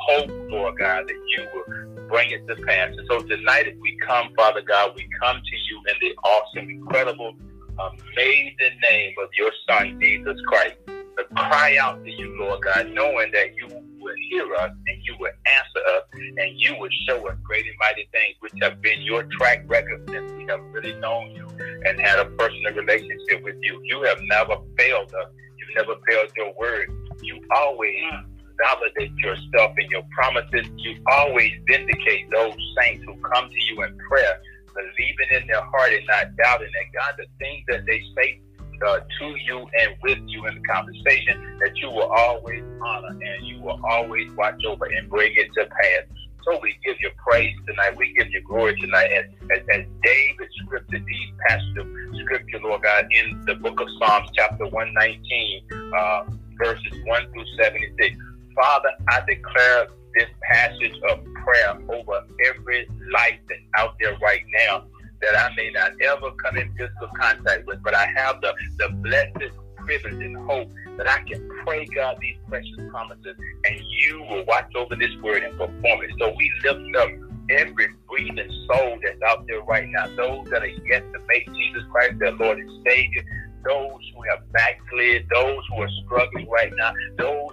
hope, Lord God, that you will bring it to pass. And so tonight, as we come, Father God, we come to you in the awesome, incredible, amazing name of your Son, Jesus Christ, to cry out to you, Lord God, knowing that you will hear us and you will answer us and you will show us great and mighty things, which have been your track record since we have really known you and had a personal relationship with you. You have never failed us. You've never failed your word. You always mm. Validate yourself in your promises. You always vindicate those saints who come to you in prayer, believing in their heart and not doubting that God, the things that they say uh, to you and with you in the conversation, that you will always honor and you will always watch over and bring it to pass. So we give you praise tonight. We give you glory tonight. As, as, as David scripted these of scripture, Lord God, in the book of Psalms, chapter 119, uh, verses 1 through 76. Father, I declare this passage of prayer over every life that's out there right now that I may not ever come in physical contact with, but I have the, the blessed privilege and hope that I can pray, God, these precious promises, and you will watch over this word and perform it. So we lift up every breathing soul that's out there right now, those that are yet to make Jesus Christ their Lord and Savior, those who have backslid, those who are struggling right now, those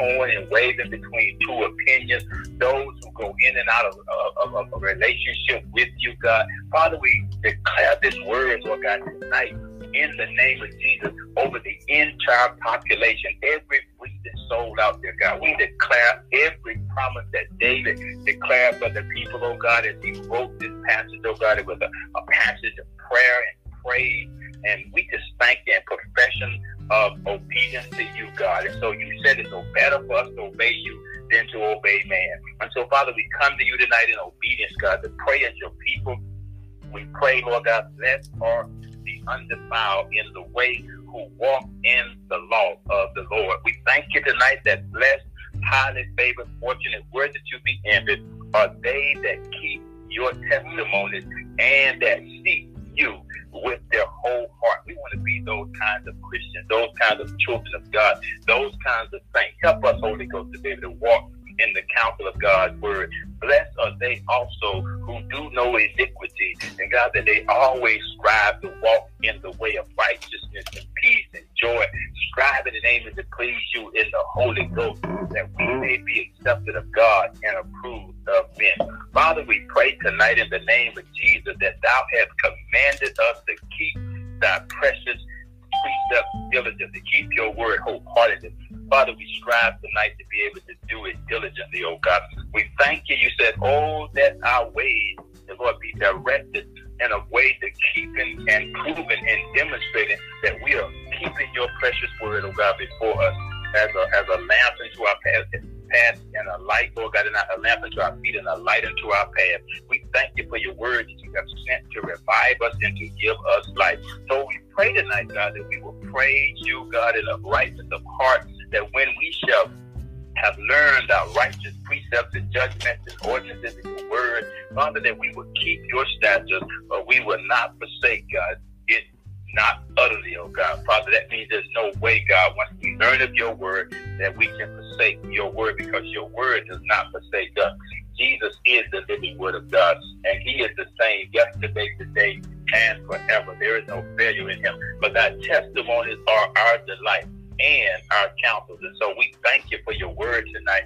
and waving between two opinions, those who go in and out of, of, of a relationship with you, God. Father, we declare this word, Lord God, tonight in the name of Jesus over the entire population, every breathing soul out there, God. We declare every promise that David declared for the people, oh God, as he wrote this passage, oh God, it was a, a passage of prayer and praise. And we just thank you in profession of obedience to you, God. And so you said it's no better for us to obey you than to obey man. And so, Father, we come to you tonight in obedience, God, to pray as your people. We pray, Lord God, bless our be undefiled in the way who walk in the law of the Lord. We thank you tonight that blessed, highly favored, fortunate, worthy to be envied are they that keep your testimonies and that seek you with their whole heart. We want to be those kinds of Christians, those kinds of children of God, those kinds of saints. Help us, Holy Ghost, to be able to walk in the counsel of God's word. Blessed are they also who do no iniquity, and God, that they always strive to walk in the way of righteousness and peace and joy, striving and aiming to please you in the Holy Ghost, that we may be accepted of God and approved of men. Father, we pray tonight in the name of Jesus that thou hast commanded us to keep thy precious precept diligently, keep your word wholeheartedly. Father, we strive tonight to be able to do it diligently, oh God. We thank you. You said, Oh, that our ways, the Lord, be directed in a way to keeping and proving and demonstrating that we are keeping your precious word, oh God, before us as a, as a lamp into our path, path and a light, Lord God, and a lamp into our feet and a light into our path. We thank you for your word that you have sent to revive us and to give us life. So we pray tonight, God, that we will praise you, God, in a righteousness of heart that when we shall have learned our righteous precepts and judgments and ordinances in your word, Father, that we will keep your statutes, but we will not forsake, God, it not utterly, oh God. Father, that means there's no way, God, once we learn of your word, that we can forsake your word because your word does not forsake us. Jesus is the living word of God, and he is the same yesterday, today, and forever. There is no failure in him. But thy testimonies are our delight and our counsels. And so we thank you for your word tonight,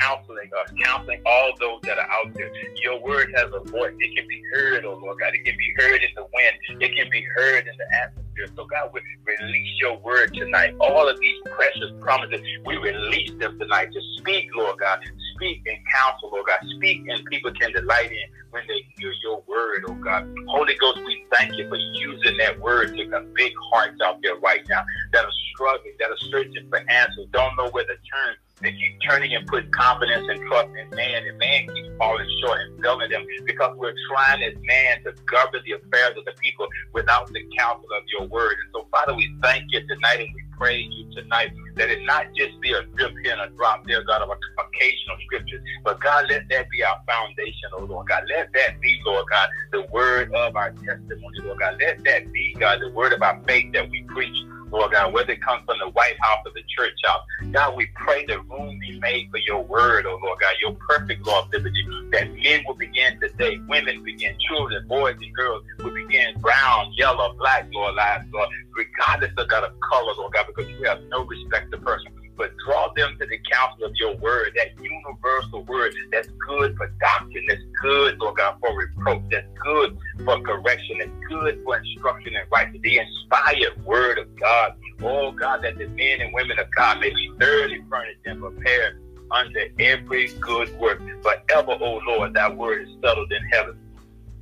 counseling us, counseling all those that are out there. Your word has a voice. It can be heard, oh Lord God. It can be heard in the wind. It can be heard in the atmosphere. So God, we release your word tonight. All of these precious promises, we release them tonight to speak, Lord God. Speak and counsel, Lord God. Speak and people can delight in when they hear your word, oh God. Holy Ghost, we thank you for using that word to convict hearts out there right now that are struggling, that are searching for answers, don't know where to turn. They keep turning and put confidence and trust in man, and man keeps falling short and failing them because we're trying as man to govern the affairs of the people without the counsel of your word. And so, Father, we thank you tonight and we praise you tonight that it not just be a drip here and a drop there, God, of occasional scriptures, but God, let that be our foundation, oh Lord God. Let that be, Lord God, the word of our testimony, Lord God. Let that be, God, the word of our faith that we preach Lord God, whether it comes from the White House or the church house. God, we pray that room be made for your word, oh Lord God, your perfect law of liberty, that men will begin today, women begin, children, boys and girls will begin brown, yellow, black, Lord, lives, Lord, regardless of God of color, Lord God, because we have no respect to person but draw them to the counsel of your word, that universal word that's good for doctrine, that's good, Lord God, for reproach, that's good for correction, that's good for instruction and right, the inspired word of God. Oh God, that the men and women of God may be thoroughly furnished and prepared under every good work. Forever, O Lord, thy word is settled in heaven.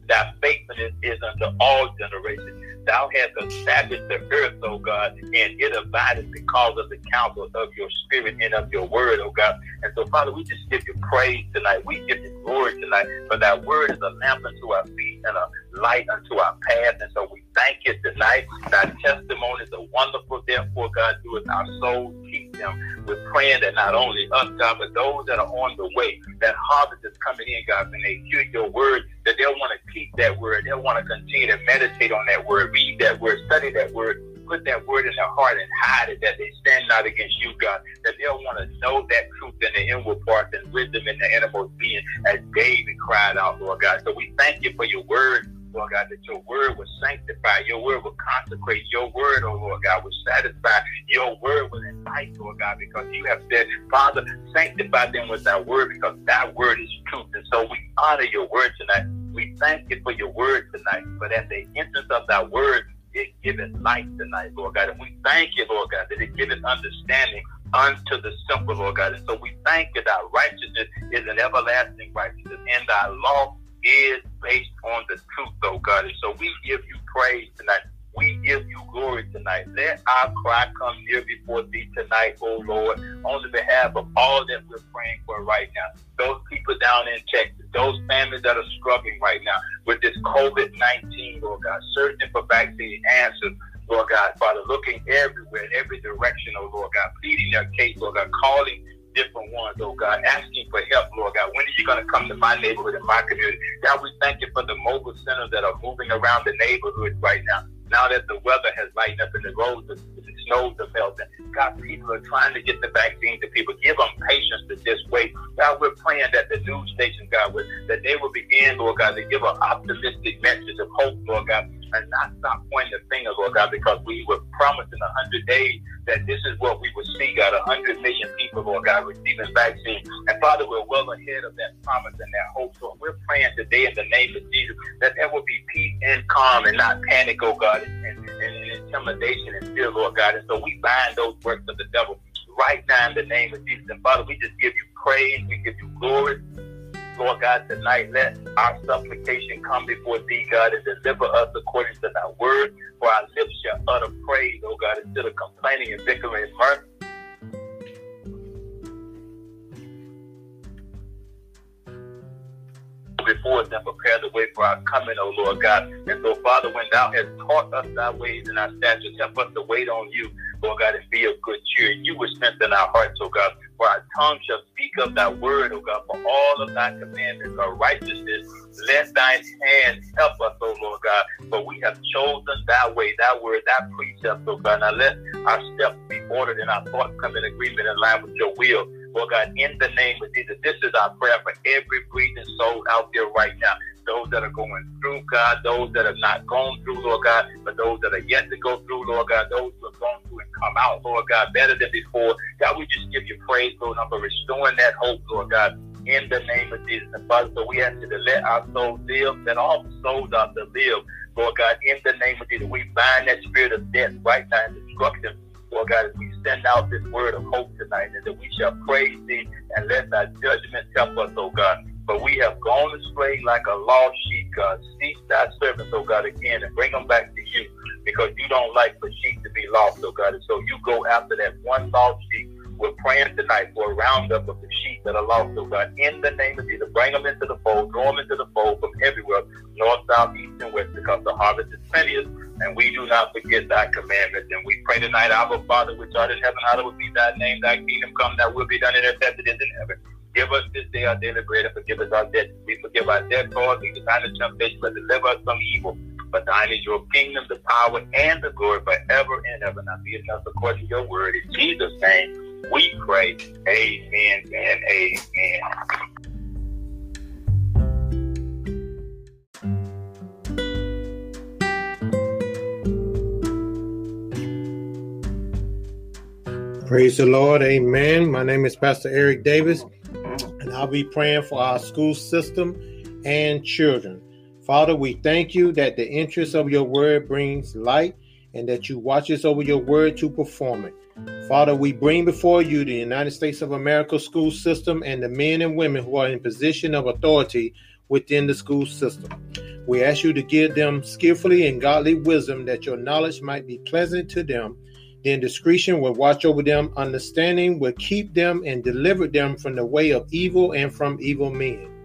Thy faithfulness is unto all generations. Thou hast established the earth, O God, and it abideth because of the counsel of your spirit and of your word, O God. And so, Father, we just give you praise tonight. We give you glory tonight. For that word is a lamp unto our feet and a light unto our path. And so we thank you tonight. Thy testimonies are wonderful. Therefore, God, do it our souls. Keep them. We're praying that not only us, God, but those that are on the way, that harvest is coming in, God, when they hear your word, that they'll want to keep that word. They'll want to continue to meditate on that word, read that word, study that word, put that word in their heart and hide it, that they stand not against you, God, that they'll want to know that truth in the inward parts and wisdom in the innermost being, as David cried out, Lord God. So we thank you for your word. Lord God, that your word will sanctify, your word will consecrate, your word, oh Lord God, will satisfy, your word will invite, Lord God, because you have said, Father, sanctify them with thy word because thy word is truth. And so we honor your word tonight. We thank you for your word tonight, but at the entrance of thy word, it giveth life tonight, Lord God. And we thank you, Lord God, that it giveth understanding unto the simple, Lord God. And so we thank you that righteousness is an everlasting righteousness, and thy law is based on the truth, oh God. And so we give you praise tonight. We give you glory tonight. Let our cry come near before thee tonight, oh Lord, on the behalf of all that we're praying for right now. Those people down in Texas, those families that are struggling right now with this COVID 19, Lord God, searching for vaccine answers. Lord God, Father, looking everywhere, every direction, oh Lord God, pleading their case, Lord God, calling different ones, oh God, asking for help, Lord God. When are you going to come to my neighborhood and my community? God, we thank you for the mobile centers that are moving around the neighborhood right now. Now that the weather has lightened up and the roads, the, the snows are melting, God, people are trying to get the vaccine to people. Give them patience to just wait. God, we're praying that the news station, God, that they will begin, Lord God, to give an optimistic message of hope, Lord God, and not stop pointing the finger, Lord God, because we were promised in a hundred days that this is what we would see, God, a hundred million people, Lord God, receiving vaccine. And Father, we're well ahead of that promise and that hope. So we're praying today in the name of Jesus that there will be peace and calm and not panic, oh God, and, and, and intimidation and fear, Lord God. And so we bind those works of the devil right now in the name of Jesus. And Father, we just give you praise, we give you glory. Lord God, tonight let our supplication come before thee, God, and deliver us according to thy word. For our lips shall utter praise, oh God, instead of complaining and bickering and mirth. before and prepare the way for our coming, O Lord God. And so, Father, when thou hast taught us thy ways and our statutes, help us to wait on you, Lord God, and be of good cheer. You will strengthen our hearts, O God. For our tongue shall speak of thy word, O God, for all of thy commandments are righteousness. Let thine hand help us, O Lord God, for we have chosen thy way, thy word, thy precepts, O God. Now let our steps be ordered and our thoughts come in agreement in line with your will. Lord God, in the name of Jesus, this is our prayer for every breathing soul out there right now those that are going through, God, those that have not gone through, Lord God, but those that are yet to go through, Lord God, those who have gone through come out, Lord God, better than before. God, we just give you praise, Lord, for restoring that hope, Lord God, in the name of Jesus. And Father, so we ask you to let our souls live, that all the souls are to live, Lord God, in the name of Jesus. We bind that spirit of death right now and destruction. Lord God, as we send out this word of hope tonight, and that we shall praise thee and let thy judgment help us, oh God. But we have gone astray like a lost sheep, God. Seek thy servants, oh God, again and bring them back to you because you don't like for sheep to be lost, oh God. And so you go after that one lost sheep. We're praying tonight for a roundup of the sheep that are lost, oh God. In the name of Jesus, bring them into the fold, draw them into the fold from everywhere, north, south, east, and west, because the harvest is plenteous, and we do not forget thy commandments. And we pray tonight, our Father, which art in heaven, hallowed be thy name, thy kingdom come, thy will be done in earth as it is in heaven. Give us this day our daily bread and forgive us our debts. We forgive our debtors. We deny the temptation, but deliver us from evil. But thine is your kingdom, the power, and the glory forever and ever. Now be it us according to your word. In Jesus' name we pray. Amen and amen. Praise the Lord. Amen. My name is Pastor Eric Davis, and I'll be praying for our school system and children. Father, we thank you that the interest of your word brings light and that you watch us over your word to perform it. Father, we bring before you the United States of America school system and the men and women who are in position of authority within the school system. We ask you to give them skillfully and godly wisdom that your knowledge might be pleasant to them then discretion will watch over them, understanding will keep them and deliver them from the way of evil and from evil men.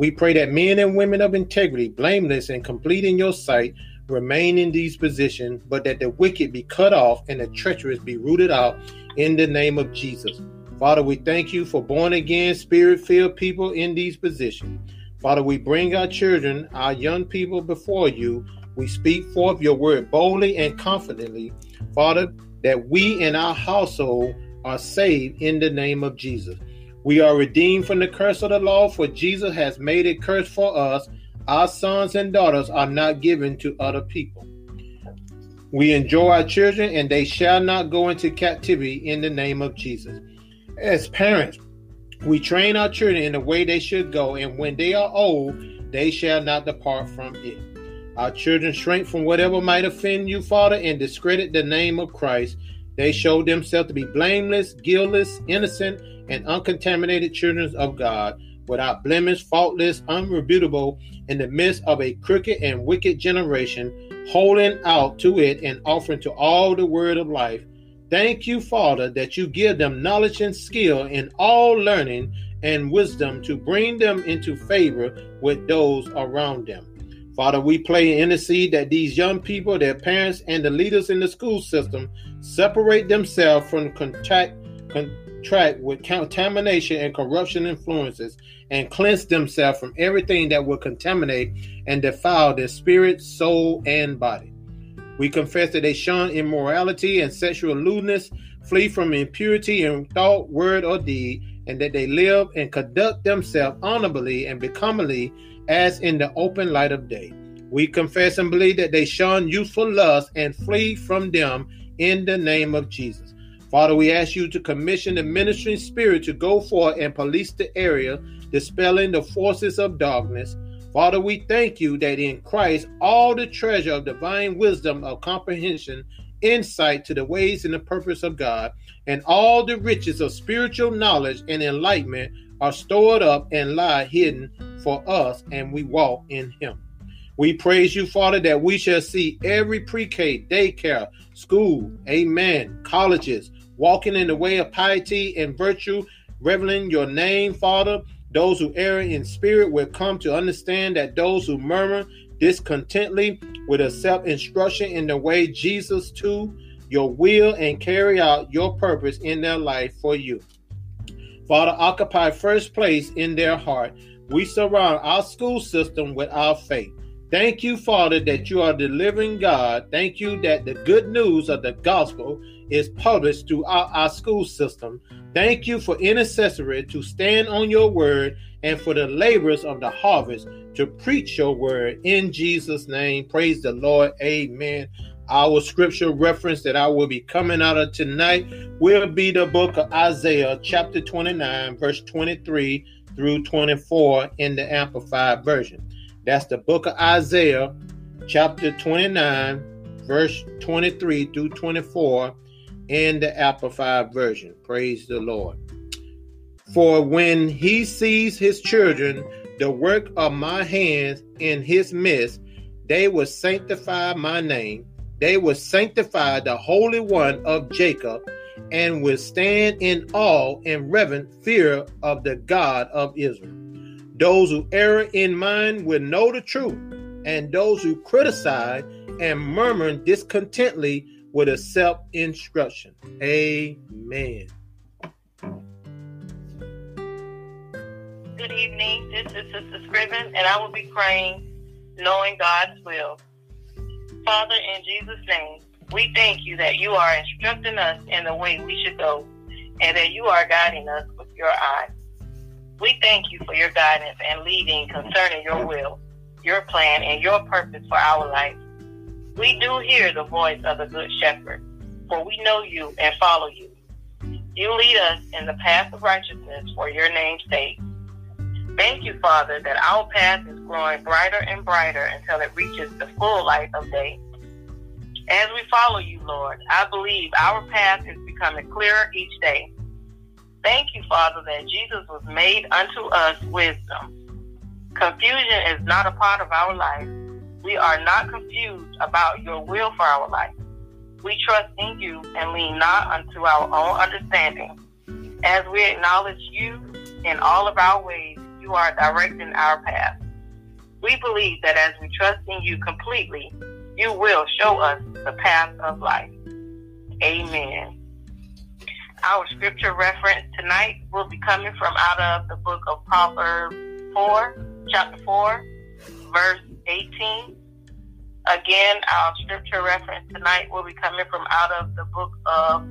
We pray that men and women of integrity, blameless and complete in your sight, remain in these positions, but that the wicked be cut off and the treacherous be rooted out in the name of Jesus. Father, we thank you for born again, spirit filled people in these positions. Father, we bring our children, our young people before you. We speak forth your word boldly and confidently. Father, that we and our household are saved in the name of Jesus. We are redeemed from the curse of the law, for Jesus has made it curse for us. Our sons and daughters are not given to other people. We enjoy our children, and they shall not go into captivity in the name of Jesus. As parents, we train our children in the way they should go, and when they are old, they shall not depart from it. Our children shrink from whatever might offend you, Father, and discredit the name of Christ. They showed themselves to be blameless, guiltless, innocent, and uncontaminated children of God, without blemish, faultless, unrebutable, in the midst of a crooked and wicked generation, holding out to it and offering to all the word of life. Thank you, Father, that you give them knowledge and skill in all learning and wisdom to bring them into favor with those around them. Father, we pray and intercede that these young people, their parents, and the leaders in the school system separate themselves from contact, contract with contamination and corruption influences and cleanse themselves from everything that will contaminate and defile their spirit, soul, and body. We confess that they shun immorality and sexual lewdness, flee from impurity in thought, word, or deed, and that they live and conduct themselves honorably and becomingly as in the open light of day. We confess and believe that they shun youthful lust and flee from them in the name of Jesus. Father, we ask you to commission the ministering spirit to go forth and police the area, dispelling the forces of darkness. Father, we thank you that in Christ all the treasure of divine wisdom, of comprehension, insight to the ways and the purpose of God, and all the riches of spiritual knowledge and enlightenment are stored up and lie hidden for us, and we walk in Him. We praise you, Father, that we shall see every pre K, daycare, school, amen, colleges, walking in the way of piety and virtue, reveling your name, Father. Those who err in spirit will come to understand that those who murmur discontently will accept instruction in the way Jesus to your will and carry out your purpose in their life for you. Father, occupy first place in their heart. We surround our school system with our faith. Thank you, Father, that you are the living God. Thank you that the good news of the gospel is published throughout our school system. Thank you for intercessory to stand on your word and for the laborers of the harvest to preach your word in Jesus' name. Praise the Lord. Amen. Our scripture reference that I will be coming out of tonight will be the book of Isaiah, chapter 29, verse 23 through 24 in the Amplified Version. That's the book of Isaiah, chapter 29, verse 23 through 24 in the Amplified Version. Praise the Lord. For when he sees his children, the work of my hands in his midst, they will sanctify my name they will sanctify the Holy One of Jacob and will stand in awe and reverent fear of the God of Israel. Those who err in mind will know the truth, and those who criticize and murmur discontently will accept instruction. Amen. Good evening. This is Sister Scriven, and I will be praying knowing God's will. Father, in Jesus' name, we thank you that you are instructing us in the way we should go and that you are guiding us with your eye. We thank you for your guidance and leading concerning your will, your plan, and your purpose for our life. We do hear the voice of the Good Shepherd, for we know you and follow you. You lead us in the path of righteousness for your name's sake. Thank you, Father, that our path is growing brighter and brighter until it reaches the full light of day. As we follow you, Lord, I believe our path is becoming clearer each day. Thank you, Father, that Jesus was made unto us wisdom. Confusion is not a part of our life. We are not confused about your will for our life. We trust in you and lean not unto our own understanding. As we acknowledge you in all of our ways, you are directing our path. We believe that as we trust in you completely, you will show us the path of life. Amen. Our scripture reference tonight will be coming from out of the book of Proverbs 4, chapter 4, verse 18. Again, our scripture reference tonight will be coming from out of the book of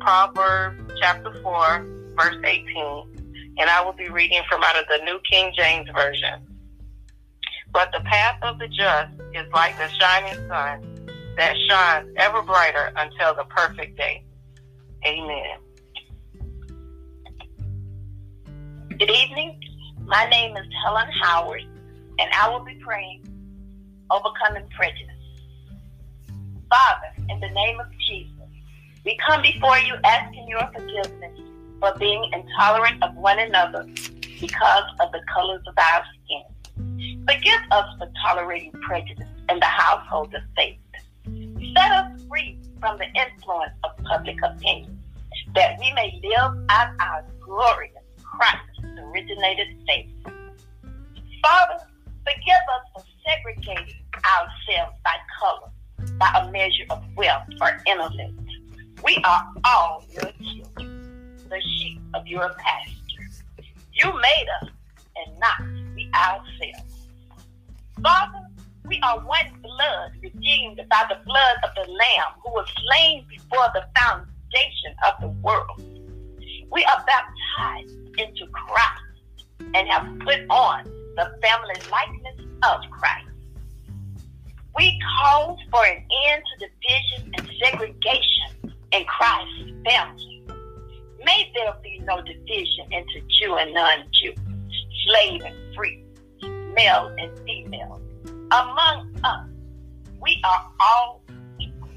Proverbs, chapter 4, verse 18. And I will be reading from out of the New King James Version. But the path of the just is like the shining sun that shines ever brighter until the perfect day. Amen. Good evening. My name is Helen Howard, and I will be praying overcoming prejudice. Father, in the name of Jesus, we come before you asking your forgiveness for being intolerant of one another because of the colors of our skin. Forgive us for tolerating prejudice in the household of faith. Set us free from the influence of public opinion, that we may live out our glorious Christ originated faith. Father, forgive us for segregating ourselves by color, by a measure of wealth or intellect. We are all your children, the sheep of your pasture. You made us and not we ourselves. Father, we are one blood redeemed by the blood of the Lamb who was slain before the foundation of the world. We are baptized into Christ and have put on the family likeness of Christ. We call for an end to division and segregation in Christ's family. May there be no division into Jew and non-Jew, slave and free, male and female. Among us, we are all equal.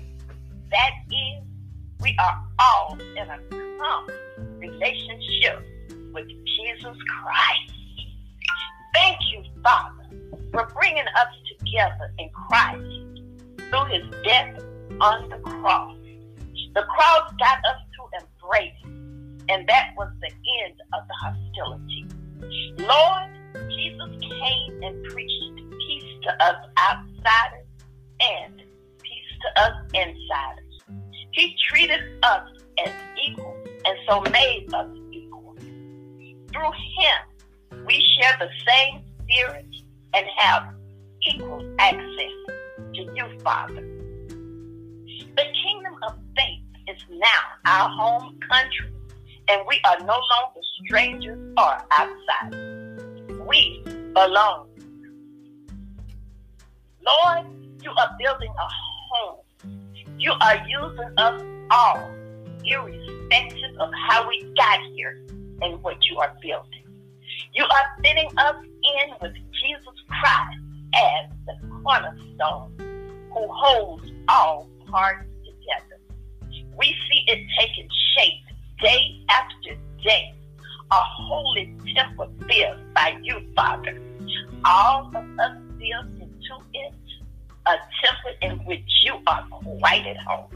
That is, we are all in a common relationship with Jesus Christ. Thank you, Father, for bringing us together in Christ through his death on the cross. The cross got us to embrace, and that was the end of the hostility. Lord, Jesus came and preached peace to us outsiders and peace to us insiders. He treated us as equals and so made us equal. Through him, we share the same spirit and have equal access to you, Father. The kingdom of faith is now our home country, and we are no longer strangers or outsiders. We belong. Lord, you are building a home. You are using us all, irrespective of how we got here and what you are building. You are fitting us in with Jesus Christ as the cornerstone who holds all parts together. We see it taking shape day after day, a holy temple built by you, Father. All of us built into it, a temple in which you are quite at home.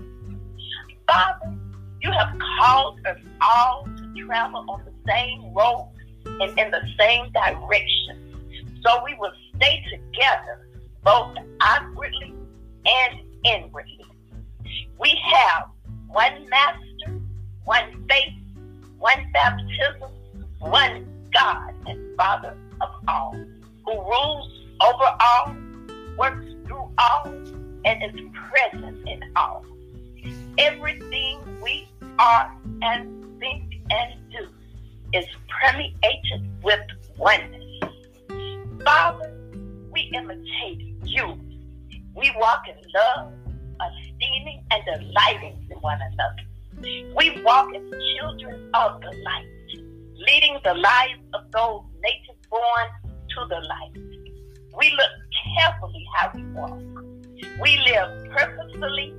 Father, you have called us all to travel on the same road and in the same direction. So we will stay together, both outwardly and inwardly. We have one master, one faith, one baptism, one God and Father of all, who rules over all, works through all, and is present in all. Everything we are and think and do is permeated with oneness. Father, we imitate you. We walk in love, esteeming and delighting in one another. We walk as children of the light, leading the lives of those native born to the light. We look carefully how we walk. We live purposefully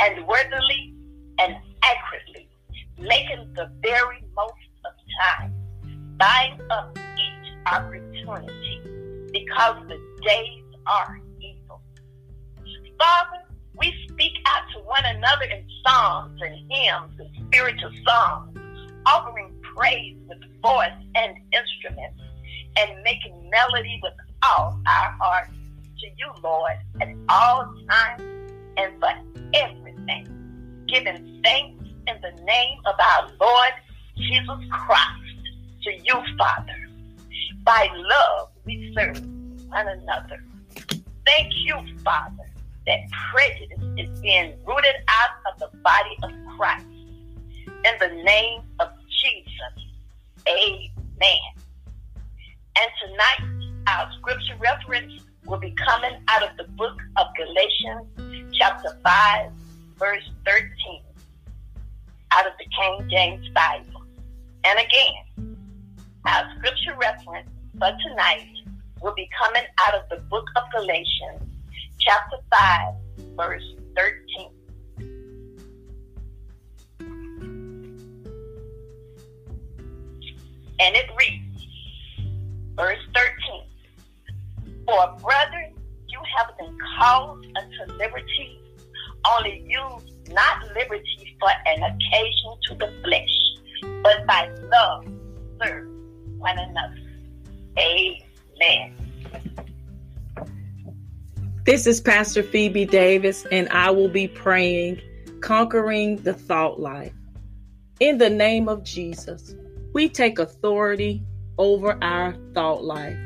and worthily and accurately, making the very most of time, buying up each opportunity because the days are evil. Father, we speak out to one another in psalms and hymns and spiritual songs, offering praise with voice and instruments, and making melody with all our hearts to you, Lord, at all times and for everything, giving thanks in the name of our Lord Jesus Christ to you, Father. By love, we serve one another. Thank you, Father, that prejudice is being rooted out of the body of Christ. In the name of Jesus, amen. And tonight, our scripture reference will be coming out of the book of Galatians, chapter 5, verse 13, out of the King James Bible. And again, our scripture reference for tonight will be coming out of the book of Galatians, chapter 5, verse 13. And it reads, verse 13 For brothers, you have been called unto liberty, only use not liberty for an occasion to the flesh, but by love serve one another. Amen. This is Pastor Phoebe Davis, and I will be praying, conquering the thought life. In the name of Jesus, we take authority over our thought life.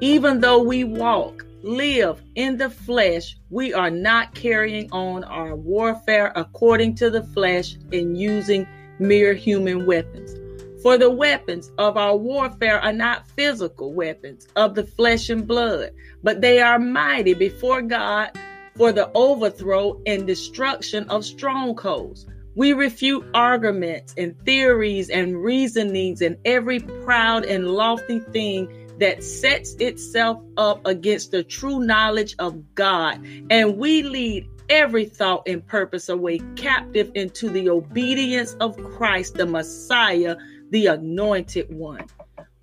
Even though we walk, live in the flesh, we are not carrying on our warfare according to the flesh and using mere human weapons. For the weapons of our warfare are not physical weapons of the flesh and blood, but they are mighty before God for the overthrow and destruction of strongholds. We refute arguments and theories and reasonings and every proud and lofty thing that sets itself up against the true knowledge of God. And we lead every thought and purpose away captive into the obedience of Christ, the Messiah the anointed one.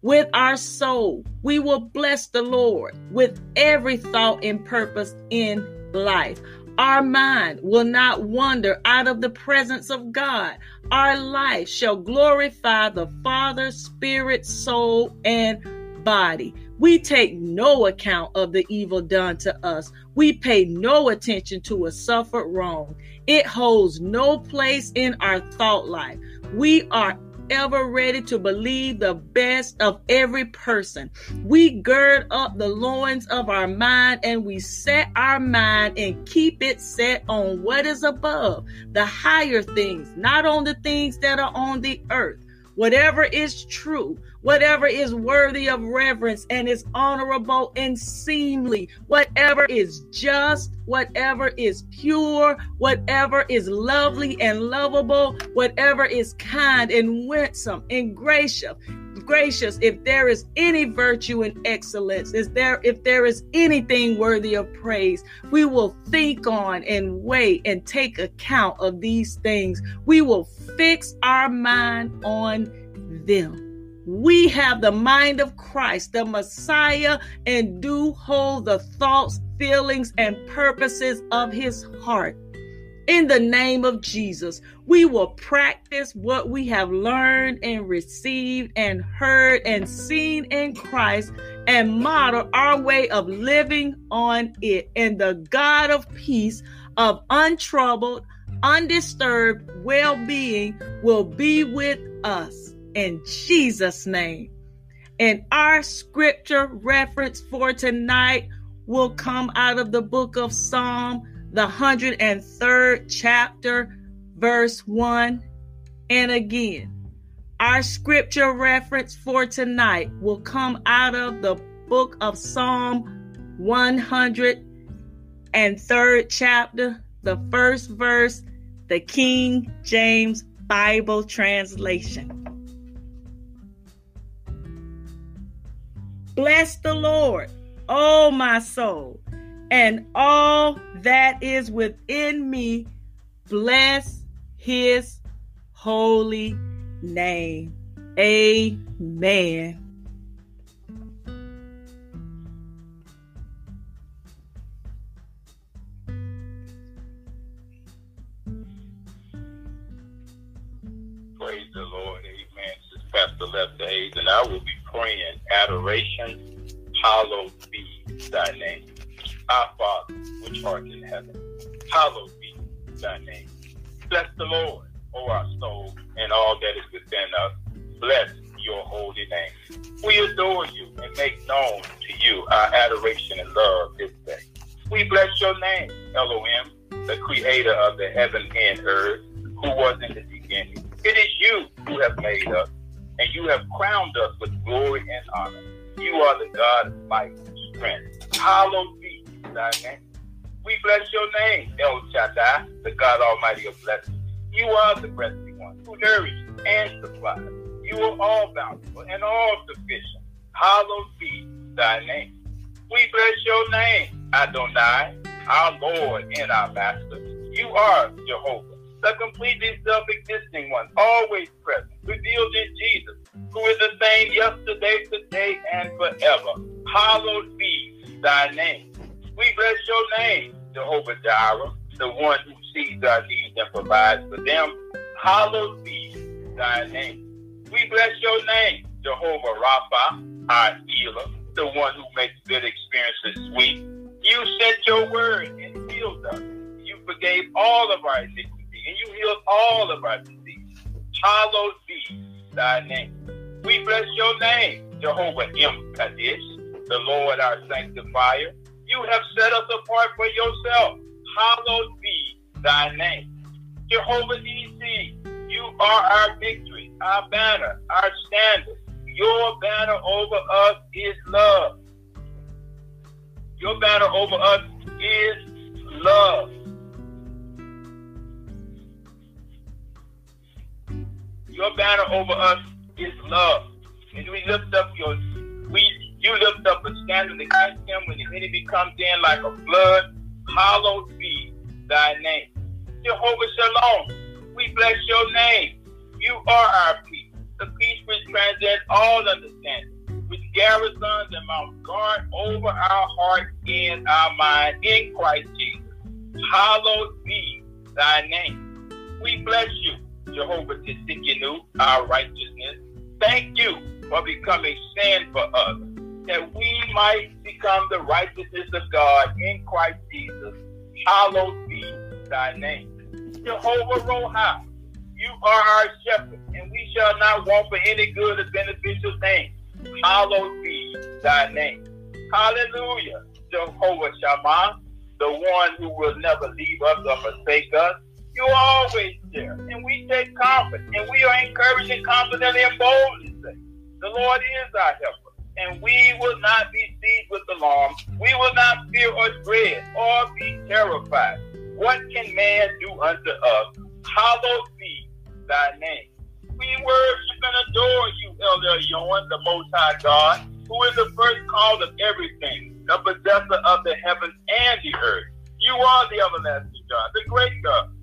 With our soul, we will bless the Lord with every thought and purpose in life. Our mind will not wander out of the presence of God. Our life shall glorify the Father, Spirit, soul, and body. We take no account of the evil done to us. We pay no attention to a suffered wrong. It holds no place in our thought life. We are ever ready to believe the best of every person. We gird up the loins of our mind and we set our mind and keep it set on what is above, the higher things, not on the things that are on the earth. Whatever is true, whatever is worthy of reverence and is honorable and seemly, whatever is just, whatever is pure, whatever is lovely and lovable, whatever is kind and winsome and gracious, gracious, if there is any virtue and excellence, is there if there is anything worthy of praise, we will think on and weigh and take account of these things. We will fix our mind on them. We have the mind of Christ, the Messiah, and do hold the thoughts, feelings, and purposes of his heart. In the name of Jesus, we will practice what we have learned and received and heard and seen in Christ and model our way of living on it. And the God of peace, of untroubled, undisturbed well being will be with us in Jesus' name. And our scripture reference for tonight will come out of the book of Psalm, the 103rd chapter, verse 1. And again, our scripture reference for tonight will come out of the book of Psalm 103rd chapter, the first verse, the King James Bible translation. Bless the Lord, oh my soul, and all that is within me. Bless his holy name. Amen. Praise the Lord. Amen. This is Pastor Left Days, and I will be praying adoration. Hallowed be thy name. Our Father, which art in heaven, hallowed be thy name. Bless the Lord, O our soul, and all that is within us. Bless your holy name. We adore you and make known to you our adoration and love this day. We bless your name, Elohim, the creator of the heaven and earth, who was in the beginning. It is you who have made us, and you have crowned us with glory and honor. You are the God of might and strength. Hallowed be thy name. We bless your name, El Shaddai, the God Almighty of blessings. You are the breasty one who nourishes and supplies. You are all bountiful and all sufficient. Hallowed be thy name. We bless your name, Adonai, our Lord and our Master. You are Jehovah, the completely self-existing one, always present, revealed in Jesus, who is the same yesterday, today, and forever. Hallowed be thy name. We bless your name, Jehovah Jireh, the one who sees our needs and provides for them. Hallowed be thy name. We bless your name, Jehovah Rapha, our healer, the one who makes good experiences sweet. You sent your word and healed us. You forgave all of our iniquity and you healed all of our. Hallowed be thy name. We bless your name, Jehovah M'Kaddesh, the Lord our sanctifier. You have set us apart for yourself. Hallowed be thy name. Jehovah Nissi, you are our victory, our banner, our standard. Your banner over us is love. Your banner over us is love. Your banner over us is love. And we lift up your we you lift up a standard against him when the enemy comes in like a flood. Hallowed be thy name. Jehovah Shalom, we bless your name. You are our peace, the peace which transcends all understanding, which garrisons and mount guard over our heart and our mind in Christ Jesus. Hallowed be thy name. We bless you, Jehovah Tsidkenu, our righteousness. Thank you for becoming sin for us, that we might become the righteousness of God in Christ Jesus. Hallowed be thy name. Jehovah Roha, you are our shepherd, and we shall not want for any good or beneficial thing. Hallowed be thy name. Hallelujah. Jehovah Shammah, the one who will never leave us or forsake us. You are always there, and we take comfort, and we are encouraged and confidently and boldly say, The Lord is our helper, and we will not be seized with alarm. We will not fear or dread or be terrified. What can man do unto us? Hallowed be thy name. We worship and adore you, El Elyon, the Most High God, who is the first cause of everything, the possessor of the heavens and the earth. You are the everlasting God, the great God,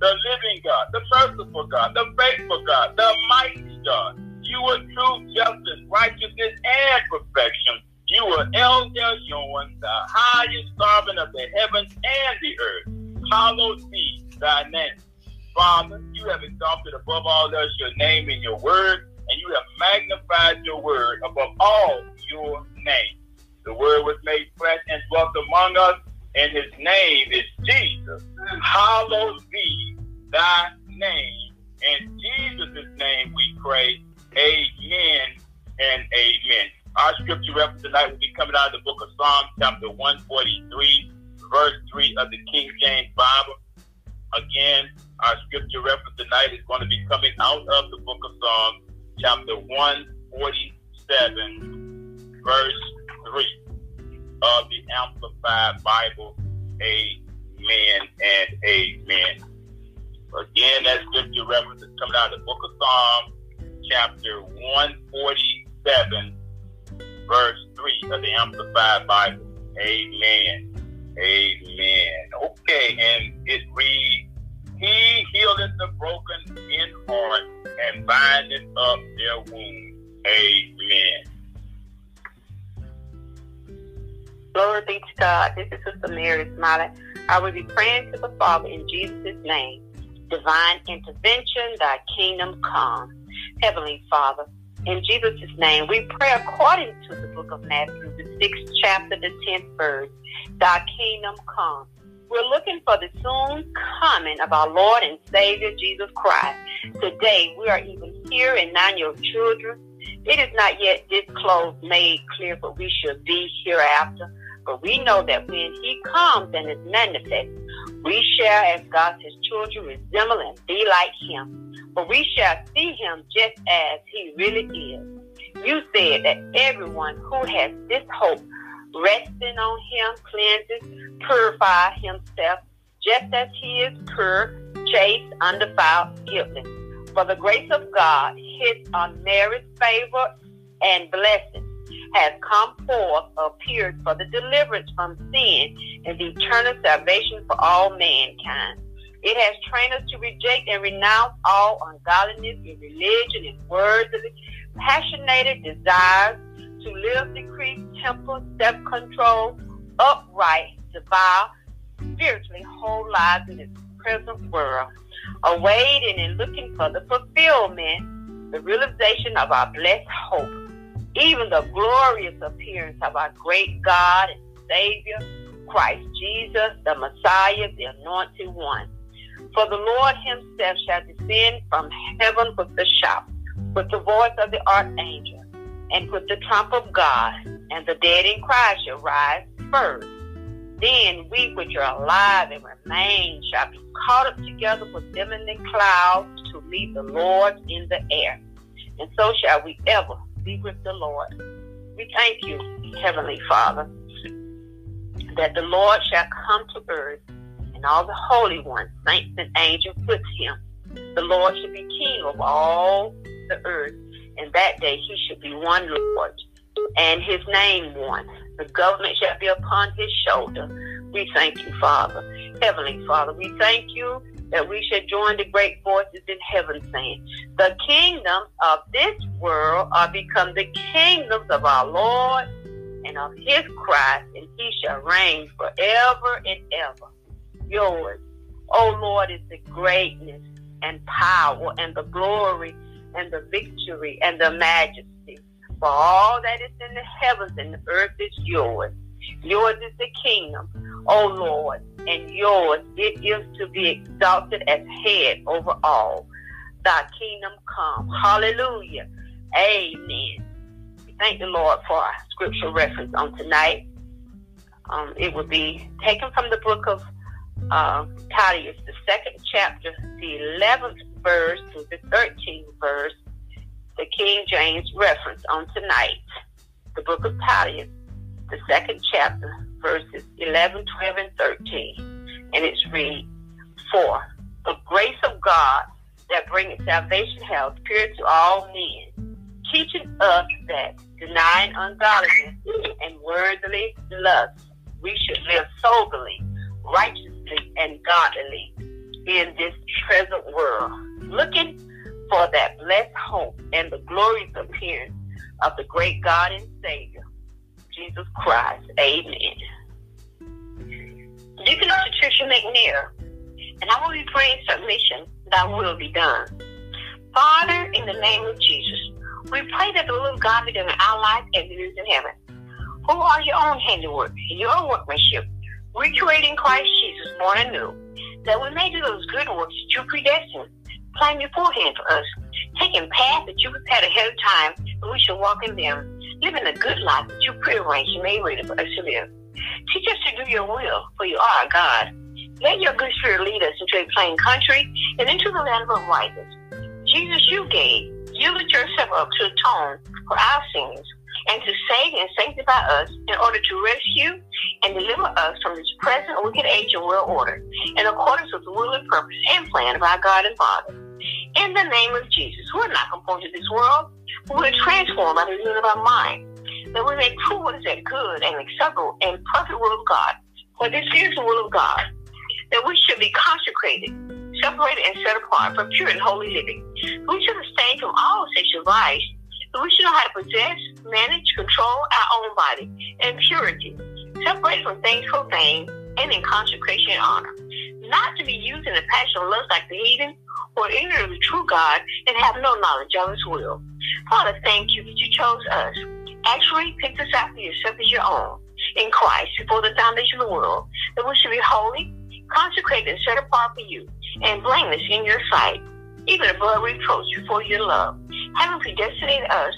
the living God, the merciful God, the faithful God, the mighty God. You are truth, justice, righteousness, and perfection. You are El Elyon, the highest sovereign of the heavens and the earth. Hallowed be thy name. Father, you have exalted above all else your name and your word, and you have magnified your word above all your name. The word was made flesh and dwelt among us, and his name is Jesus. Hallowed be thy name. In Jesus' name we pray. Amen and amen. Our scripture reference tonight will be coming out of the book of Psalms, chapter 143, verse 3. 3 of the King James Bible. Again, our scripture reference tonight is going to be coming out of the book of Psalms, chapter 147, verse 3 of the Amplified Bible. Amen and amen. Again, that scripture reference is coming out of the book of Psalms, chapter 147, verse 3 of the Amplified Bible. Amen. Amen. Okay, and it reads, He healeth the broken in heart and bindeth up their wounds. Amen. Glory be to God. This is Sister Mary Smiley. I will be praying to the Father in Jesus' name. Divine intervention, thy kingdom come. Heavenly Father, in Jesus' name, we pray according to the book of Matthew, the sixth chapter, the tenth verse. Thy kingdom come. We're looking for the soon coming of our Lord and Savior Jesus Christ. Today, we are even here and now your children. It is not yet disclosed, made clear, but we should be hereafter. But we know that when He comes and is manifest, we shall, as God's his children, resemble and be like Him. For we shall see Him just as He really is. You said that everyone who has this hope resting on Him cleanses, purifies himself, just as He is pure, chaste, undefiled, guiltless. For the grace of God, His unmerited favor and blessing has come forth, appeared for the deliverance from sin and the eternal salvation for all mankind. It has trained us to reject and renounce all ungodliness in religion and worldly, passionate desires, to live decreased temper, self-control, upright, devout, spiritually whole lives in this present world, awaiting and looking for the fulfillment, the realization of our blessed hope even the glorious appearance of our great God and Savior, Christ Jesus, the Messiah, the Anointed One. For the Lord Himself shall descend from heaven with the shout, with the voice of the archangel, and with the trump of God, and the dead in Christ shall rise first. Then we which are alive and remain shall be caught up together with them in the clouds to meet the Lord in the air. And so shall we ever be with the Lord. We thank you, Heavenly Father, that the Lord shall come to earth and all the holy ones, saints and angels with him. The Lord should be king of all the earth, and that day he should be one Lord, and his name one. The government shall be upon his shoulder. We thank you, Father. Heavenly Father, we thank you that we should join the great voices in heaven saying, The kingdoms of this world are become the kingdoms of our Lord and of his Christ, and he shall reign forever and ever. Yours, O Lord, is the greatness and power and the glory and the victory and the majesty. For all that is in the heavens and the earth is yours. Yours is the kingdom, O Lord, and yours it is to be exalted as head over all. Thy kingdom come. Hallelujah. Amen. Thank the Lord for our scripture reference on tonight. Um, it will be taken from the book of uh, Titus, the second chapter, the 11th verse to the 13th verse, the King James reference on tonight. The book of Titus, the second chapter, verses 11, 12, and 13. And it's read, For the grace of God that bringeth salvation has appeared to all men, teaching us that denying ungodliness and worldly lust, we should live soberly, righteously, and godly in this present world, looking for that blessed hope and the glorious appearance of the great God and Savior, Jesus Christ. Amen. Deacon Patricia McNair, and I will be praying submission, thy will be done. Father, in the name of Jesus, we pray that the will God be done in our life as it is in heaven. Who are your own handiwork, your workmanship, recreating Christ Jesus born anew, that we may do those good works that you predestined, plan beforehand for us, taking paths that you prepared ahead of time, and we shall walk in them, living a good life that you prearranged and made ready for us to live. Teach us to do your will, for you are God. Let your good spirit lead us into a plain country and into the land of righteousness. Jesus, you gave, yielded yourself up to atone for our sins and to save and sanctify us in order to rescue and deliver us from this present wicked age and world order in accordance with the will and purpose and plan of our God and Father. In the name of Jesus, we're not conformed to this world, we're transformed by the renewing of our mind, that we may prove what is that good and acceptable and perfect will of God. For this is the will of God, that we should be consecrated, separated, and set apart for pure and holy living. We should abstain from all sexual vice we should know how to possess, manage, control our own body in purity, separated from things profane, and in consecration and honor. Not to be used in the passion of lust like the heathen, or ignorant of the true God, and have no knowledge of his will. Father, thank you that you chose us. Actually, picked us out for yourself as your own in Christ before the foundation of the world, that we should be holy, consecrated, and set apart for you, and blameless in your sight, even above reproach before your love having predestinated us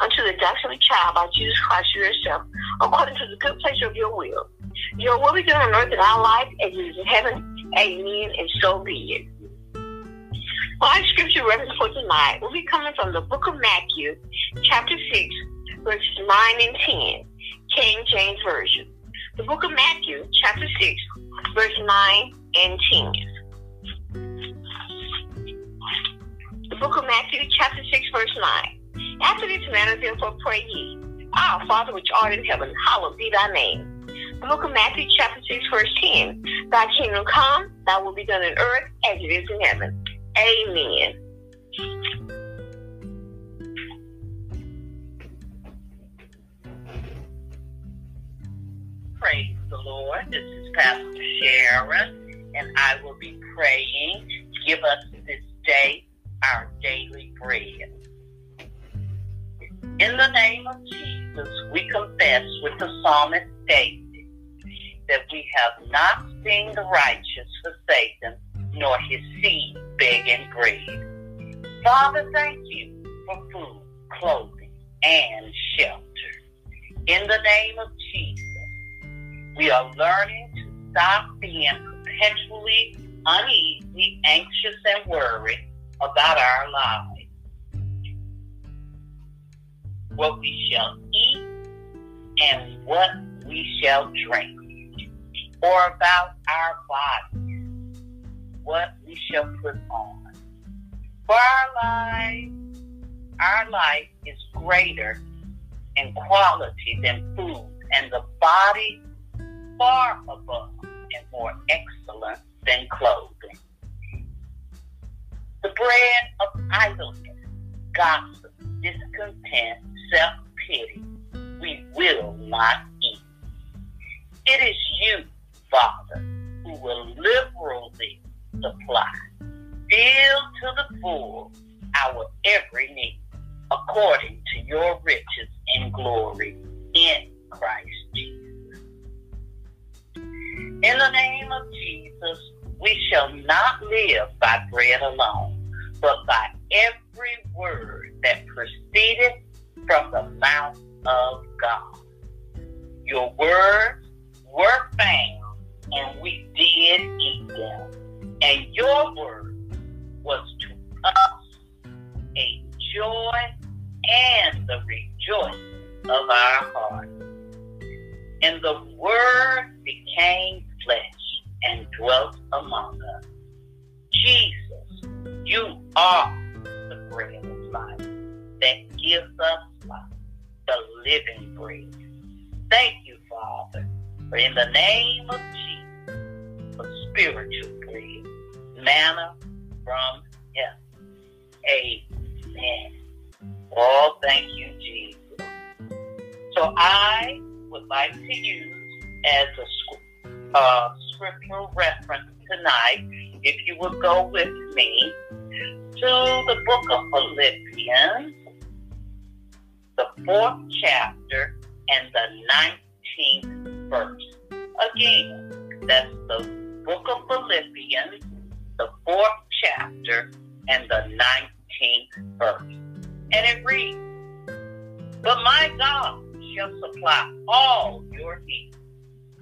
unto the adoption of a child by Jesus Christ yourself, according to the good pleasure of your will. Your will be done on earth in our life as is in heaven. Amen. And so be it. Our scripture reference for tonight will be coming from the book of Matthew, chapter 6, verses 9 and 10, King James Version. The book of Matthew, chapter 6, verse 9 and 10. The book of Matthew, chapter 6, verse 9. After this manner, therefore, pray ye, Our Father which art in heaven, hallowed be thy name. Book of Matthew, chapter 6, verse 10. Thy kingdom come, thy will be done in earth as it is in heaven. Amen. Praise the Lord. This is Pastor Sharon, and I will be praying. Give us this day our daily bread. In the name of Jesus, we confess with the psalmist David that we have not seen the righteous forsaken, nor his seed begging bread. Father, thank you for food, clothing, and shelter. In the name of Jesus, we are learning to stop being perpetually uneasy, anxious, and worried about our lives. What we shall eat and what we shall drink, or about our bodies, what we shall put on. For our life, our life is greater in quality than food, and the body far above and more excellent than clothing the bread of idleness, gossip, discontent, self pity, we will not eat. It is you, Father, who will liberally supply, fill to the full our every need, according to your riches in glory in Christ Jesus. In the name of Jesus, we shall not live by bread alone but by every word that proceeded from the mouth of God. Your words were found, and we did eat them. And your word was to us a joy and the rejoicing of our heart. And the word became flesh and dwelt among us. Jesus you are the bread of life that gives us life, the living bread. Thank you, Father, for in the name of Jesus, spiritual bread, manna from heaven. Amen. Oh, thank you, Jesus. So I would like to use as a uh, scriptural reference tonight, if you would go with me to the book of Philippians, the fourth chapter and the 19th verse. Again, that's the book of Philippians, the fourth chapter and the 19th verse. And it reads, But my God shall supply all your needs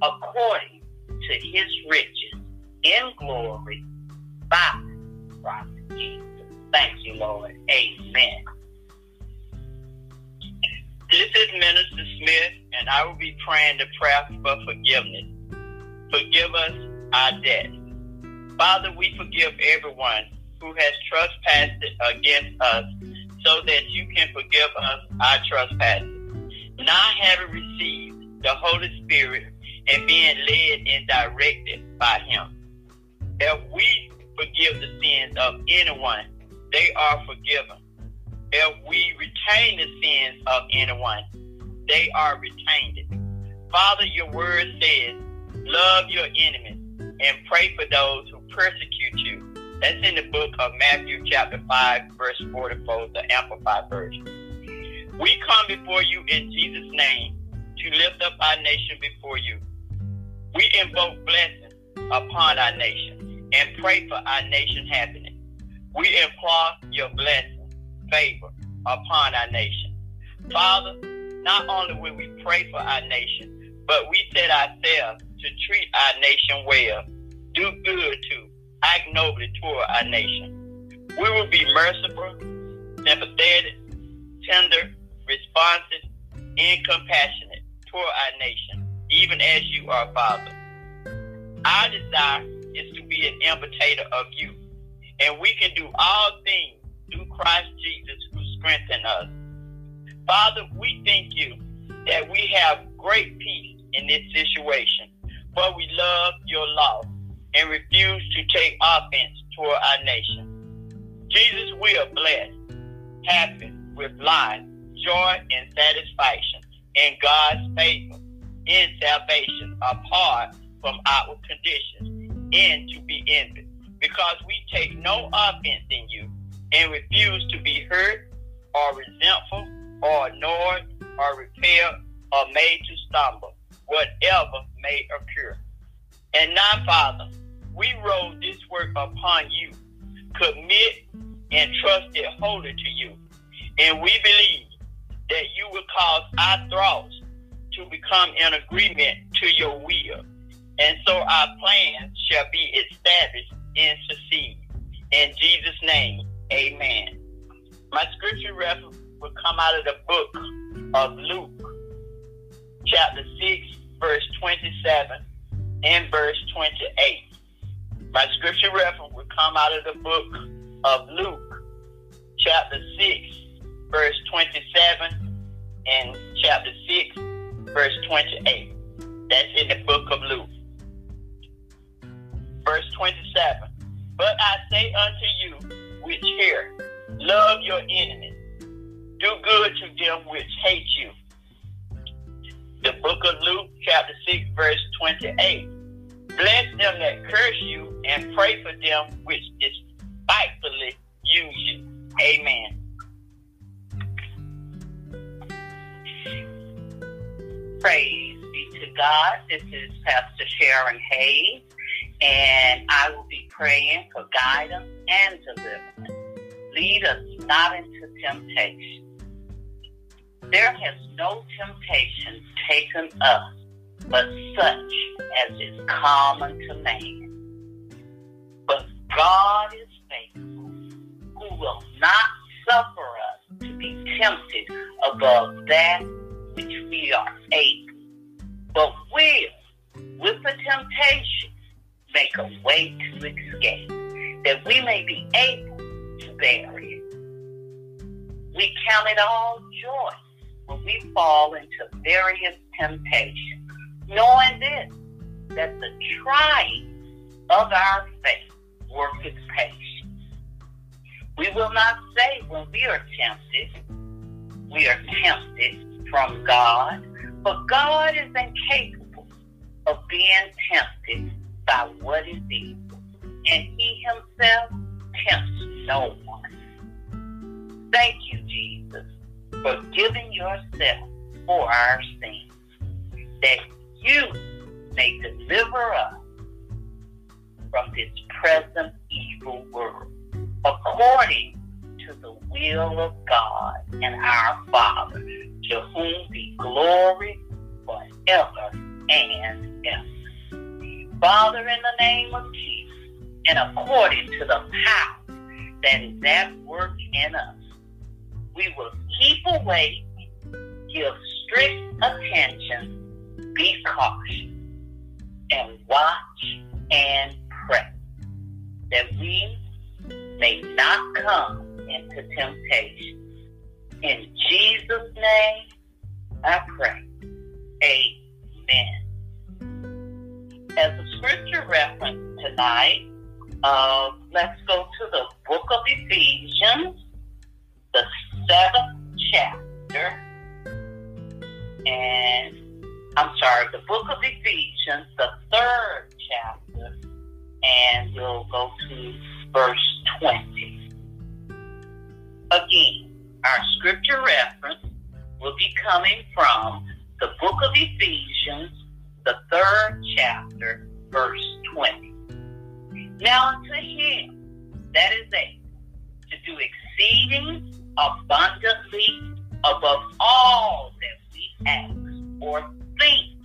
according to his riches in glory by Christ Jesus. Thank you, Lord. Amen. This is Minister Smith, and I will be praying the prayer for forgiveness. Forgive us our debts. Father, we forgive everyone who has trespassed against us so that you can forgive us our trespasses. Not having received the Holy Spirit and being led and directed by him. If we forgive the sins of anyone, they are forgiven. If we retain the sins of anyone, they are retained. Father, your word says, love your enemies and pray for those who persecute you. That's in the book of Matthew, chapter 5, verse 44, the Amplified Version. We come before you in Jesus' name to lift up our nation before you. We invoke blessings upon our nation and pray for our nation happiness. We implore your blessing, favor upon our nation. Father, not only will we pray for our nation, but we set ourselves to treat our nation well, do good to, act nobly toward our nation. We will be merciful, sympathetic, tender, responsive, and compassionate toward our nation, even as you are, Father. Our desire is to be an imitator of you, and we can do all things through Christ Jesus who strengthens us. Father, we thank you that we have great peace in this situation, for we love your law and refuse to take offense toward our nation. Jesus, we are blessed, happy with life, joy, and satisfaction in God's favor, in salvation, apart from outward conditions, and to be envied, because we take no offense in you and refuse to be hurt or resentful or annoyed or repelled or made to stumble, whatever may occur. And now, Father, we roll this work upon you, commit and trust it wholly to you. And we believe that you will cause our thoughts to become in agreement to your will. And so our plans shall be established and succeed. In Jesus' name, amen. My scripture reference will come out of the book of Luke, chapter 6, verse 27 and verse 28. My scripture reference will come out of the book of Luke, chapter 6, verse 27, and chapter 6, verse 28. That's in the book of Luke. Verse 27. But I say unto you which hear, love your enemies, do good to them which hate you. The book of Luke, chapter 6, verse 28. Bless them that curse you and pray for them which despitefully use you. Amen. Praise be to God. This is Pastor Sharon Hayes, and I will be praying for guidance and deliverance. Lead us not into temptation. There has no temptation taken us but such as is common to man. But God is faithful, who will not suffer us to be tempted above that which we are able, but will, with the temptation, make a way to escape, that we may be able to bear it. We count it all joy when we fall into various temptations knowing this, that the trying of our faith worketh patience. We will not say when we are tempted, we are tempted from God, but God is incapable of being tempted by what is evil, and He Himself tempts no one. Thank you, Jesus, forgiving yourself for our sins, that you may deliver us from this present evil world, according to the will of God and our Father, to whom be glory forever and ever. Father, in the name of Jesus, and according to the power that is at work in us, we will keep awake, give strict attention, be cautious, and watch and pray that we may not come into temptation. In Jesus' name, I pray. Amen. As a scripture reference tonight, uh, let's go to the book of Ephesians, the seventh chapter. And I'm sorry, the book of Ephesians, the third chapter, and we'll go to verse 20. Again, our scripture reference will be coming from the book of Ephesians, the third chapter, verse 20. Now unto him that is able to do exceeding abundantly above all that we ask or think,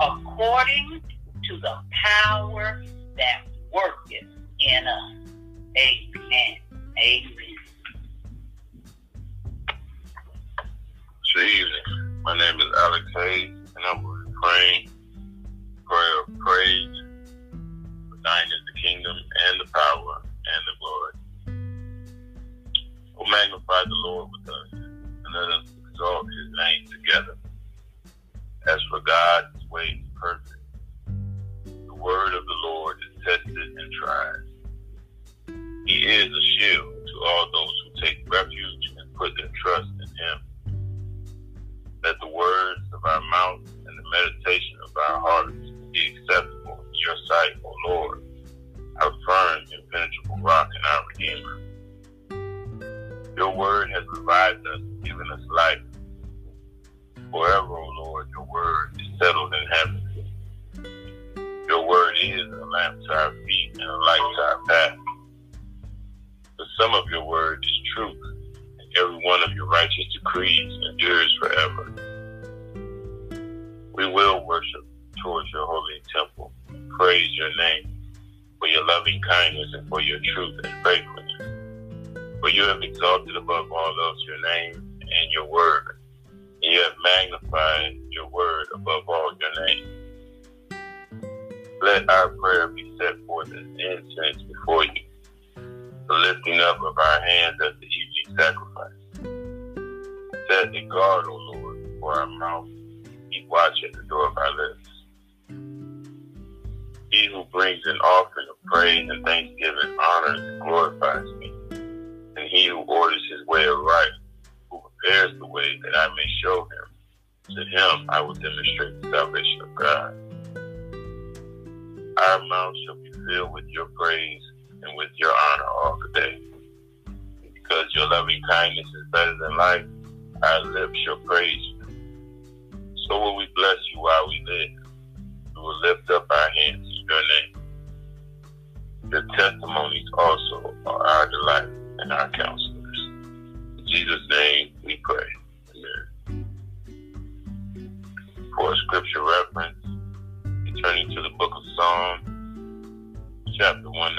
according to the power that worketh in us. Amen. Amen. Good evening. My name is Alex Hayes, and I'm praying prayer of praise. Thine is the kingdom and the power and the glory. Oh, magnify the Lord with us, and let us exalt his name together. As for God, his way is perfect. The word of the Lord is tested and tried. He is a shield to all those who take refuge and put their trust in him. Let the words of our mouth and the meditation of our hearts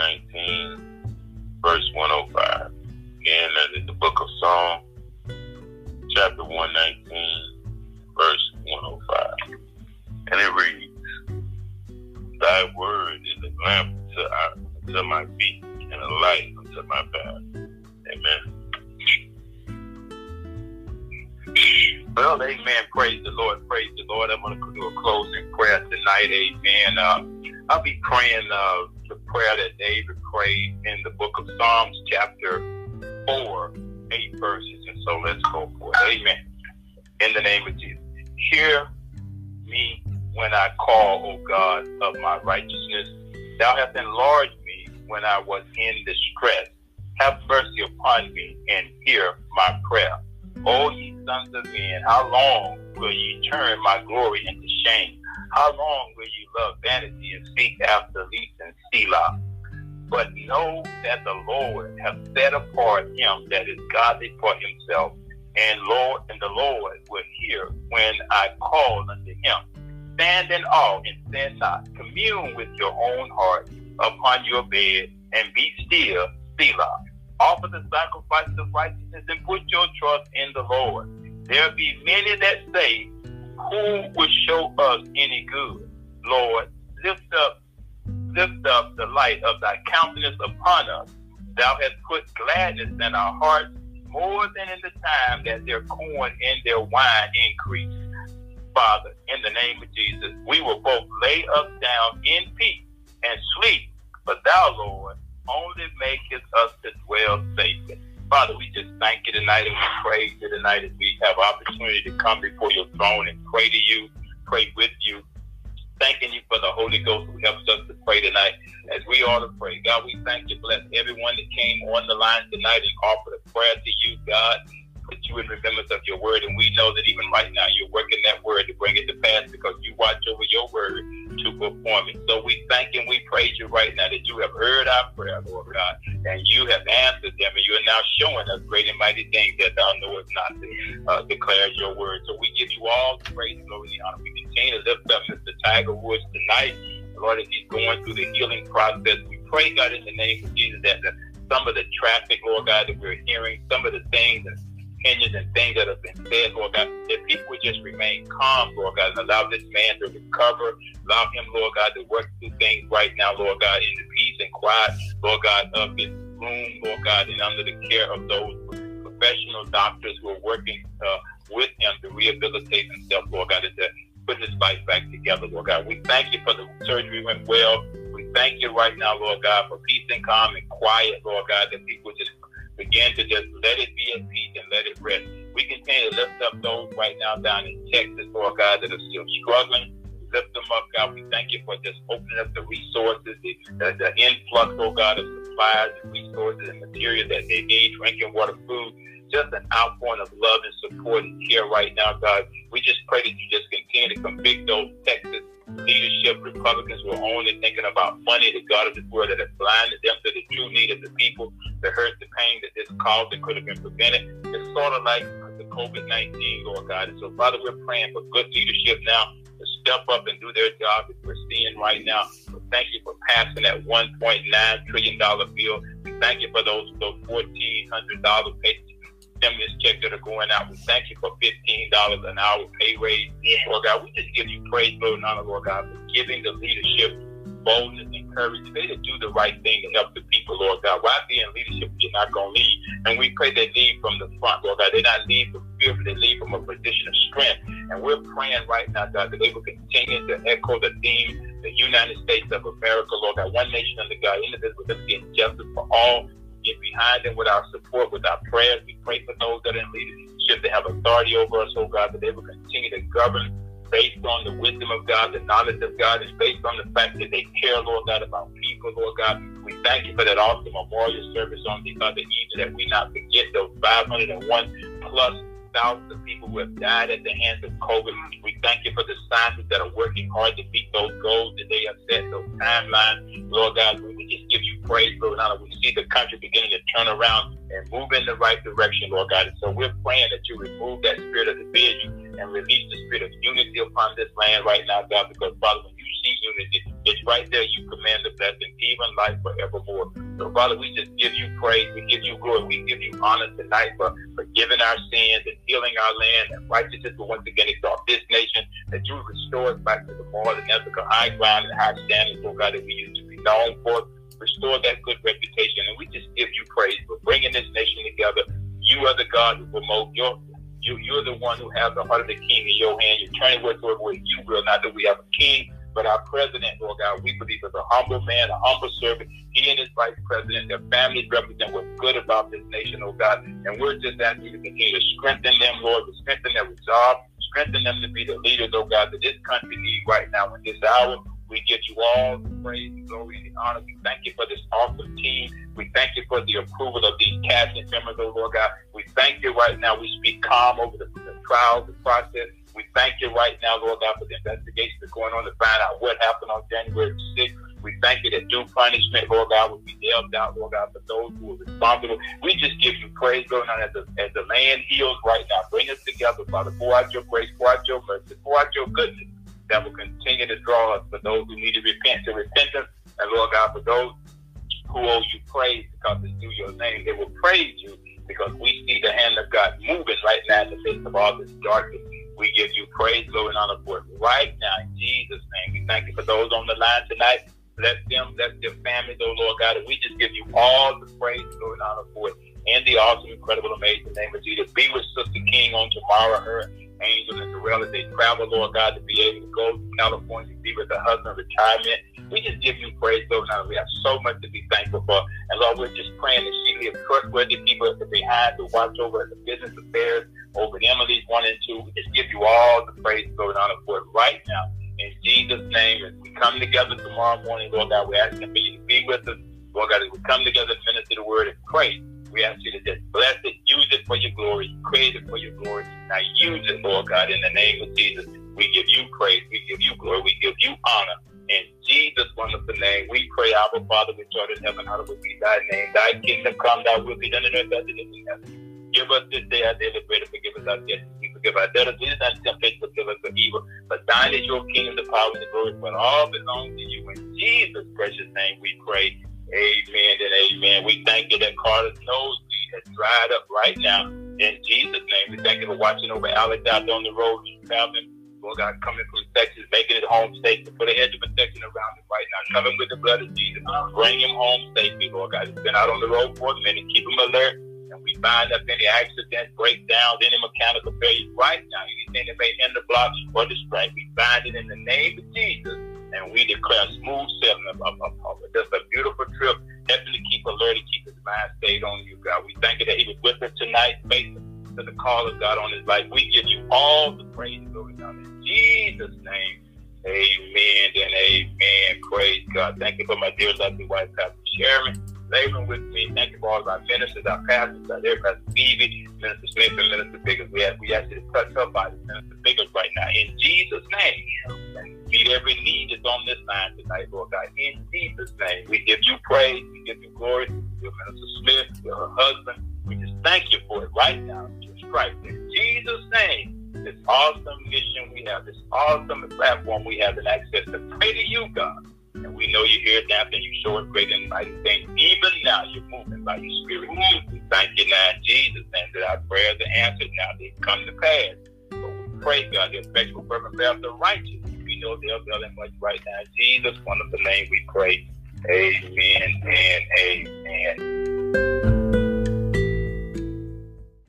19, verse 105. Again, that is the book of Psalm, chapter 119, verse 105. And it reads, Thy word is a lamp to, our, to my feet and a light unto my path. Amen. Well, amen. Praise the Lord. Praise the Lord. I'm going to do a closing prayer tonight. Amen. Uh, I'll be praying uh, the prayer that David prayed in the book of Psalms, chapter 4, 8 verses. And so let's go for it. Amen. In the name of Jesus. Hear me when I call, O God of my righteousness. Thou hast enlarged me when I was in distress. Have mercy upon me and hear my prayer. O ye sons of men, how long will ye turn my glory into shame? How long will you love vanity and seek after lease and Selah? But know that the Lord hath set apart him that is godly for himself, and Lord and the Lord will hear when I call unto him. Stand in awe and sin not. Commune with your own heart upon your bed and be still, Selah. Offer the sacrifice of righteousness and put your trust in the Lord. There be many that say, Who will show us any good? Lord, lift up, lift up the light of thy countenance upon us. Thou hast put gladness in our hearts more than in the time that their corn and their wine increased. Father, in the name of Jesus, we will both lay us down in peace and sleep, but thou, Lord, only maketh us to dwell safely. Father, we just thank you tonight and we praise you tonight as we have opportunity to come before your throne and pray to you, pray with you. Thanking you for the Holy Ghost who helps us to pray tonight as we ought to pray. God, we thank you. Bless everyone that came on the line tonight and offered a prayer to you, God put you in remembrance of your word. And we know that even right now you're working that word to bring it to pass because you watch over your word to perform it. So we thank and we praise you right now that you have heard our prayer, Lord God, and you have answered them, and you are now showing us great and mighty things that thou knowest not to uh, declare your word. So we give you all the praise, glory, and honor. We continue to lift up Mr. Tiger Woods tonight. Lord, as he's going through the healing process, we pray, God, in the name of Jesus, that the, some of the traffic, Lord God, that we're hearing, some of the things and opinions and things that have been said, Lord God, that people would just remain calm, Lord God, and allow this man to recover. Allow him, Lord God, to work through things right now, Lord God, in the peace and quiet, Lord God, of his room, Lord God, and under the care of those professional doctors who are working uh, with him to rehabilitate himself, Lord God, to put his life back together, Lord God. We thank you for the surgery went well. We thank you right now, Lord God, for peace and calm and quiet, Lord God, that people just begin to just let it be at peace and let it rest. We continue to lift up those right now down in Texas, Lord God, that are still struggling. Lift them up, God. We thank you for just opening up the resources, the, the, the influx, oh God, of supplies and resources and material that they need, drinking water, food just an outpouring of love and support and care right now, God. We just pray that you just continue to convict those Texas leadership, Republicans who are only thinking about money, the God of this world that has blinded them to the true need of the people, the hurt, the pain that this caused that could have been prevented. It's sort of like the COVID 19, Lord God. And so, Father, we're praying for good leadership now to step up and do their job that we're seeing right now. So thank you for passing that $1.9 trillion bill. Thank you for those, those $1,400 pay stimulus checks that are going out. We thank you for fifteen dollars an hour pay raise. Yeah. Lord God, we just give you praise, Lord, and honor, Lord God, for giving the leadership boldness and courage today to do the right thing to help the people, Lord God. Why be in leadership you're not going to lead? And we pray they lead from the front, Lord God. They not lead from fear, but they lead from a position of strength. And we're praying right now, God, that they will continue to echo the theme, the United States of America, Lord God. One nation under God, indivisible, liberty, and justice for all get behind them with our support, with our prayers. We pray for those that are in leadership that have authority over us, oh God, that they will continue to govern based on the wisdom of God, the knowledge of God, is based on the fact that they care, Lord God, about people, Lord God. We thank you for that awesome memorial service on the other evening that we not forget those 501 plus thousands of people who have died at the hands of COVID. We thank you for the scientists that are working hard to meet those goals that they have set, those timelines. Lord God, we just give you praise, Lord God. We see the country beginning to turn around and move in the right direction, Lord God. And so we're praying that you remove that spirit of division and release the spirit of unity upon this land right now, God, because Father, when you see unity, it's right there you command the blessing, even life forevermore. So Father, we just give you praise, we give you glory, we give you honor tonight for forgiving our sins and healing our land and righteousness will once again exalt this nation, that you restore us back to the moral and ethical high ground and high standards, oh God, that we used to be known for restore that good reputation. And we just give you praise for bringing this nation together. You are the God who promote your. You, you're the one who has the heart of the king in your hand. You're turning whatsoever way you will. Not that we have a king, but our president, Lord God, we believe is a humble man, a humble servant. He and his vice president, their families represent what's good about this nation, oh God. And we're just asking you to continue to strengthen them, Lord, to strengthen their resolve, strengthen them to be the leaders, oh God, that this country needs right now in this hour. We give you all the praise, glory, and honor. We thank you for this awesome team. We thank you for the approval of these cabinet members, oh Lord God. We thank you right now. We speak calm over the, the trials, the process. We thank you right now, Lord God, for the investigation that's going on to find out what happened on January 6th. We thank you that due punishment, Lord God, will be dealt out, Lord God, for those who are responsible. We just give you praise, Lord God, as the, as the land heals right now. Bring us together, Father. Pour out your grace, pour out your mercy, pour out your goodness that will continue to draw us for those who need to repent to repentance And Lord God, for those who owe you praise because it's due your name, they will praise you because we see the hand of God moving right now in the midst of all this darkness. We give you praise, glory, and honor for it right now in Jesus' name. We thank you for those on the line tonight. Bless them, bless their families, oh Lord God. And we just give you all the praise, glory, and honor for it. In the awesome, incredible, amazing name of Jesus. Be with Sister King on tomorrow, her Angel and Terrell as they travel, Lord God, to be able to go to California, be with her husband, retirement. We just give you praise, Lord. God. we have so much to be thankful for. And Lord, we're just praying that she leave trustworthy people behind to watch over the business affairs, over Emily's one and two. We just give you all the praise, Lord, honor for it right now. In Jesus' name, as we come together tomorrow morning, Lord God, we're asking for you to be with us. Lord God, as we come together to minister the word and pray. We ask you to just bless it, use it for your glory, create it for your glory. Now use it, Lord God, in the name of Jesus. We give you praise, we give you glory, we give you honor. In Jesus' wonderful name, we pray, Our Father, which art in heaven, hallowed be thy name. Thy kingdom come, thy will be done in earth as it is in heaven. Give us this day our daily bread and forgive us our debts. We forgive our debtors. Lead us not temptation, but deliver us from evil. But thine is your kingdom, the power, and the glory, for all belongs to you. In Jesus' precious name we pray. Amen and amen. We thank you that Carter's nosebleed has dried up right now. In Jesus' name, we thank you for watching over Alex out on the road. He's traveling. Lord God, coming from Texas, making it home safe. To put a hedge of protection around him right now. Cover him with the blood of Jesus. Bring him home safely, Lord God. He's been out on the road for a minute. Keep him alert. And we bind up any accidents, breakdowns, any mechanical failures right now. Anything that may hinder, block, or distract. We bind it in the name of Jesus and we declare smooth sailing of, of, of, just a beautiful trip. Definitely keep alert and keep his mind stayed on you, God. We thank you that he was with us tonight, faithful to the call of God on his life. We give you all the praise glory down in Jesus' name. Amen and amen. Praise God. Thank you for my dear lovely wife, Pastor Sharon, laboring with me. Thank you for all of our ministers, our pastors, our dear Pastor Phoebe, Minister Smith, and Minister Biggers. We, have, we to touch her body, Minister Biggers, right now. In Jesus' name meet every need that's on this line tonight, Lord God. In Jesus' name, we give you praise, we give you glory. Your Minister Smith, your husband, we just thank you for it right now, Jesus Christ. In Jesus' name, this awesome mission we have, this awesome platform we have, and access to pray to you, God. And we know you hear that and you show us great and mighty things. Even now, you're moving by your spirit. We thank you now in Jesus' name that our prayers are answered now. They come to pass. So we pray, God, the effectual fervent prayer of the righteous We know they're building much right now. Jesus, one of the name we pray. Amen and amen.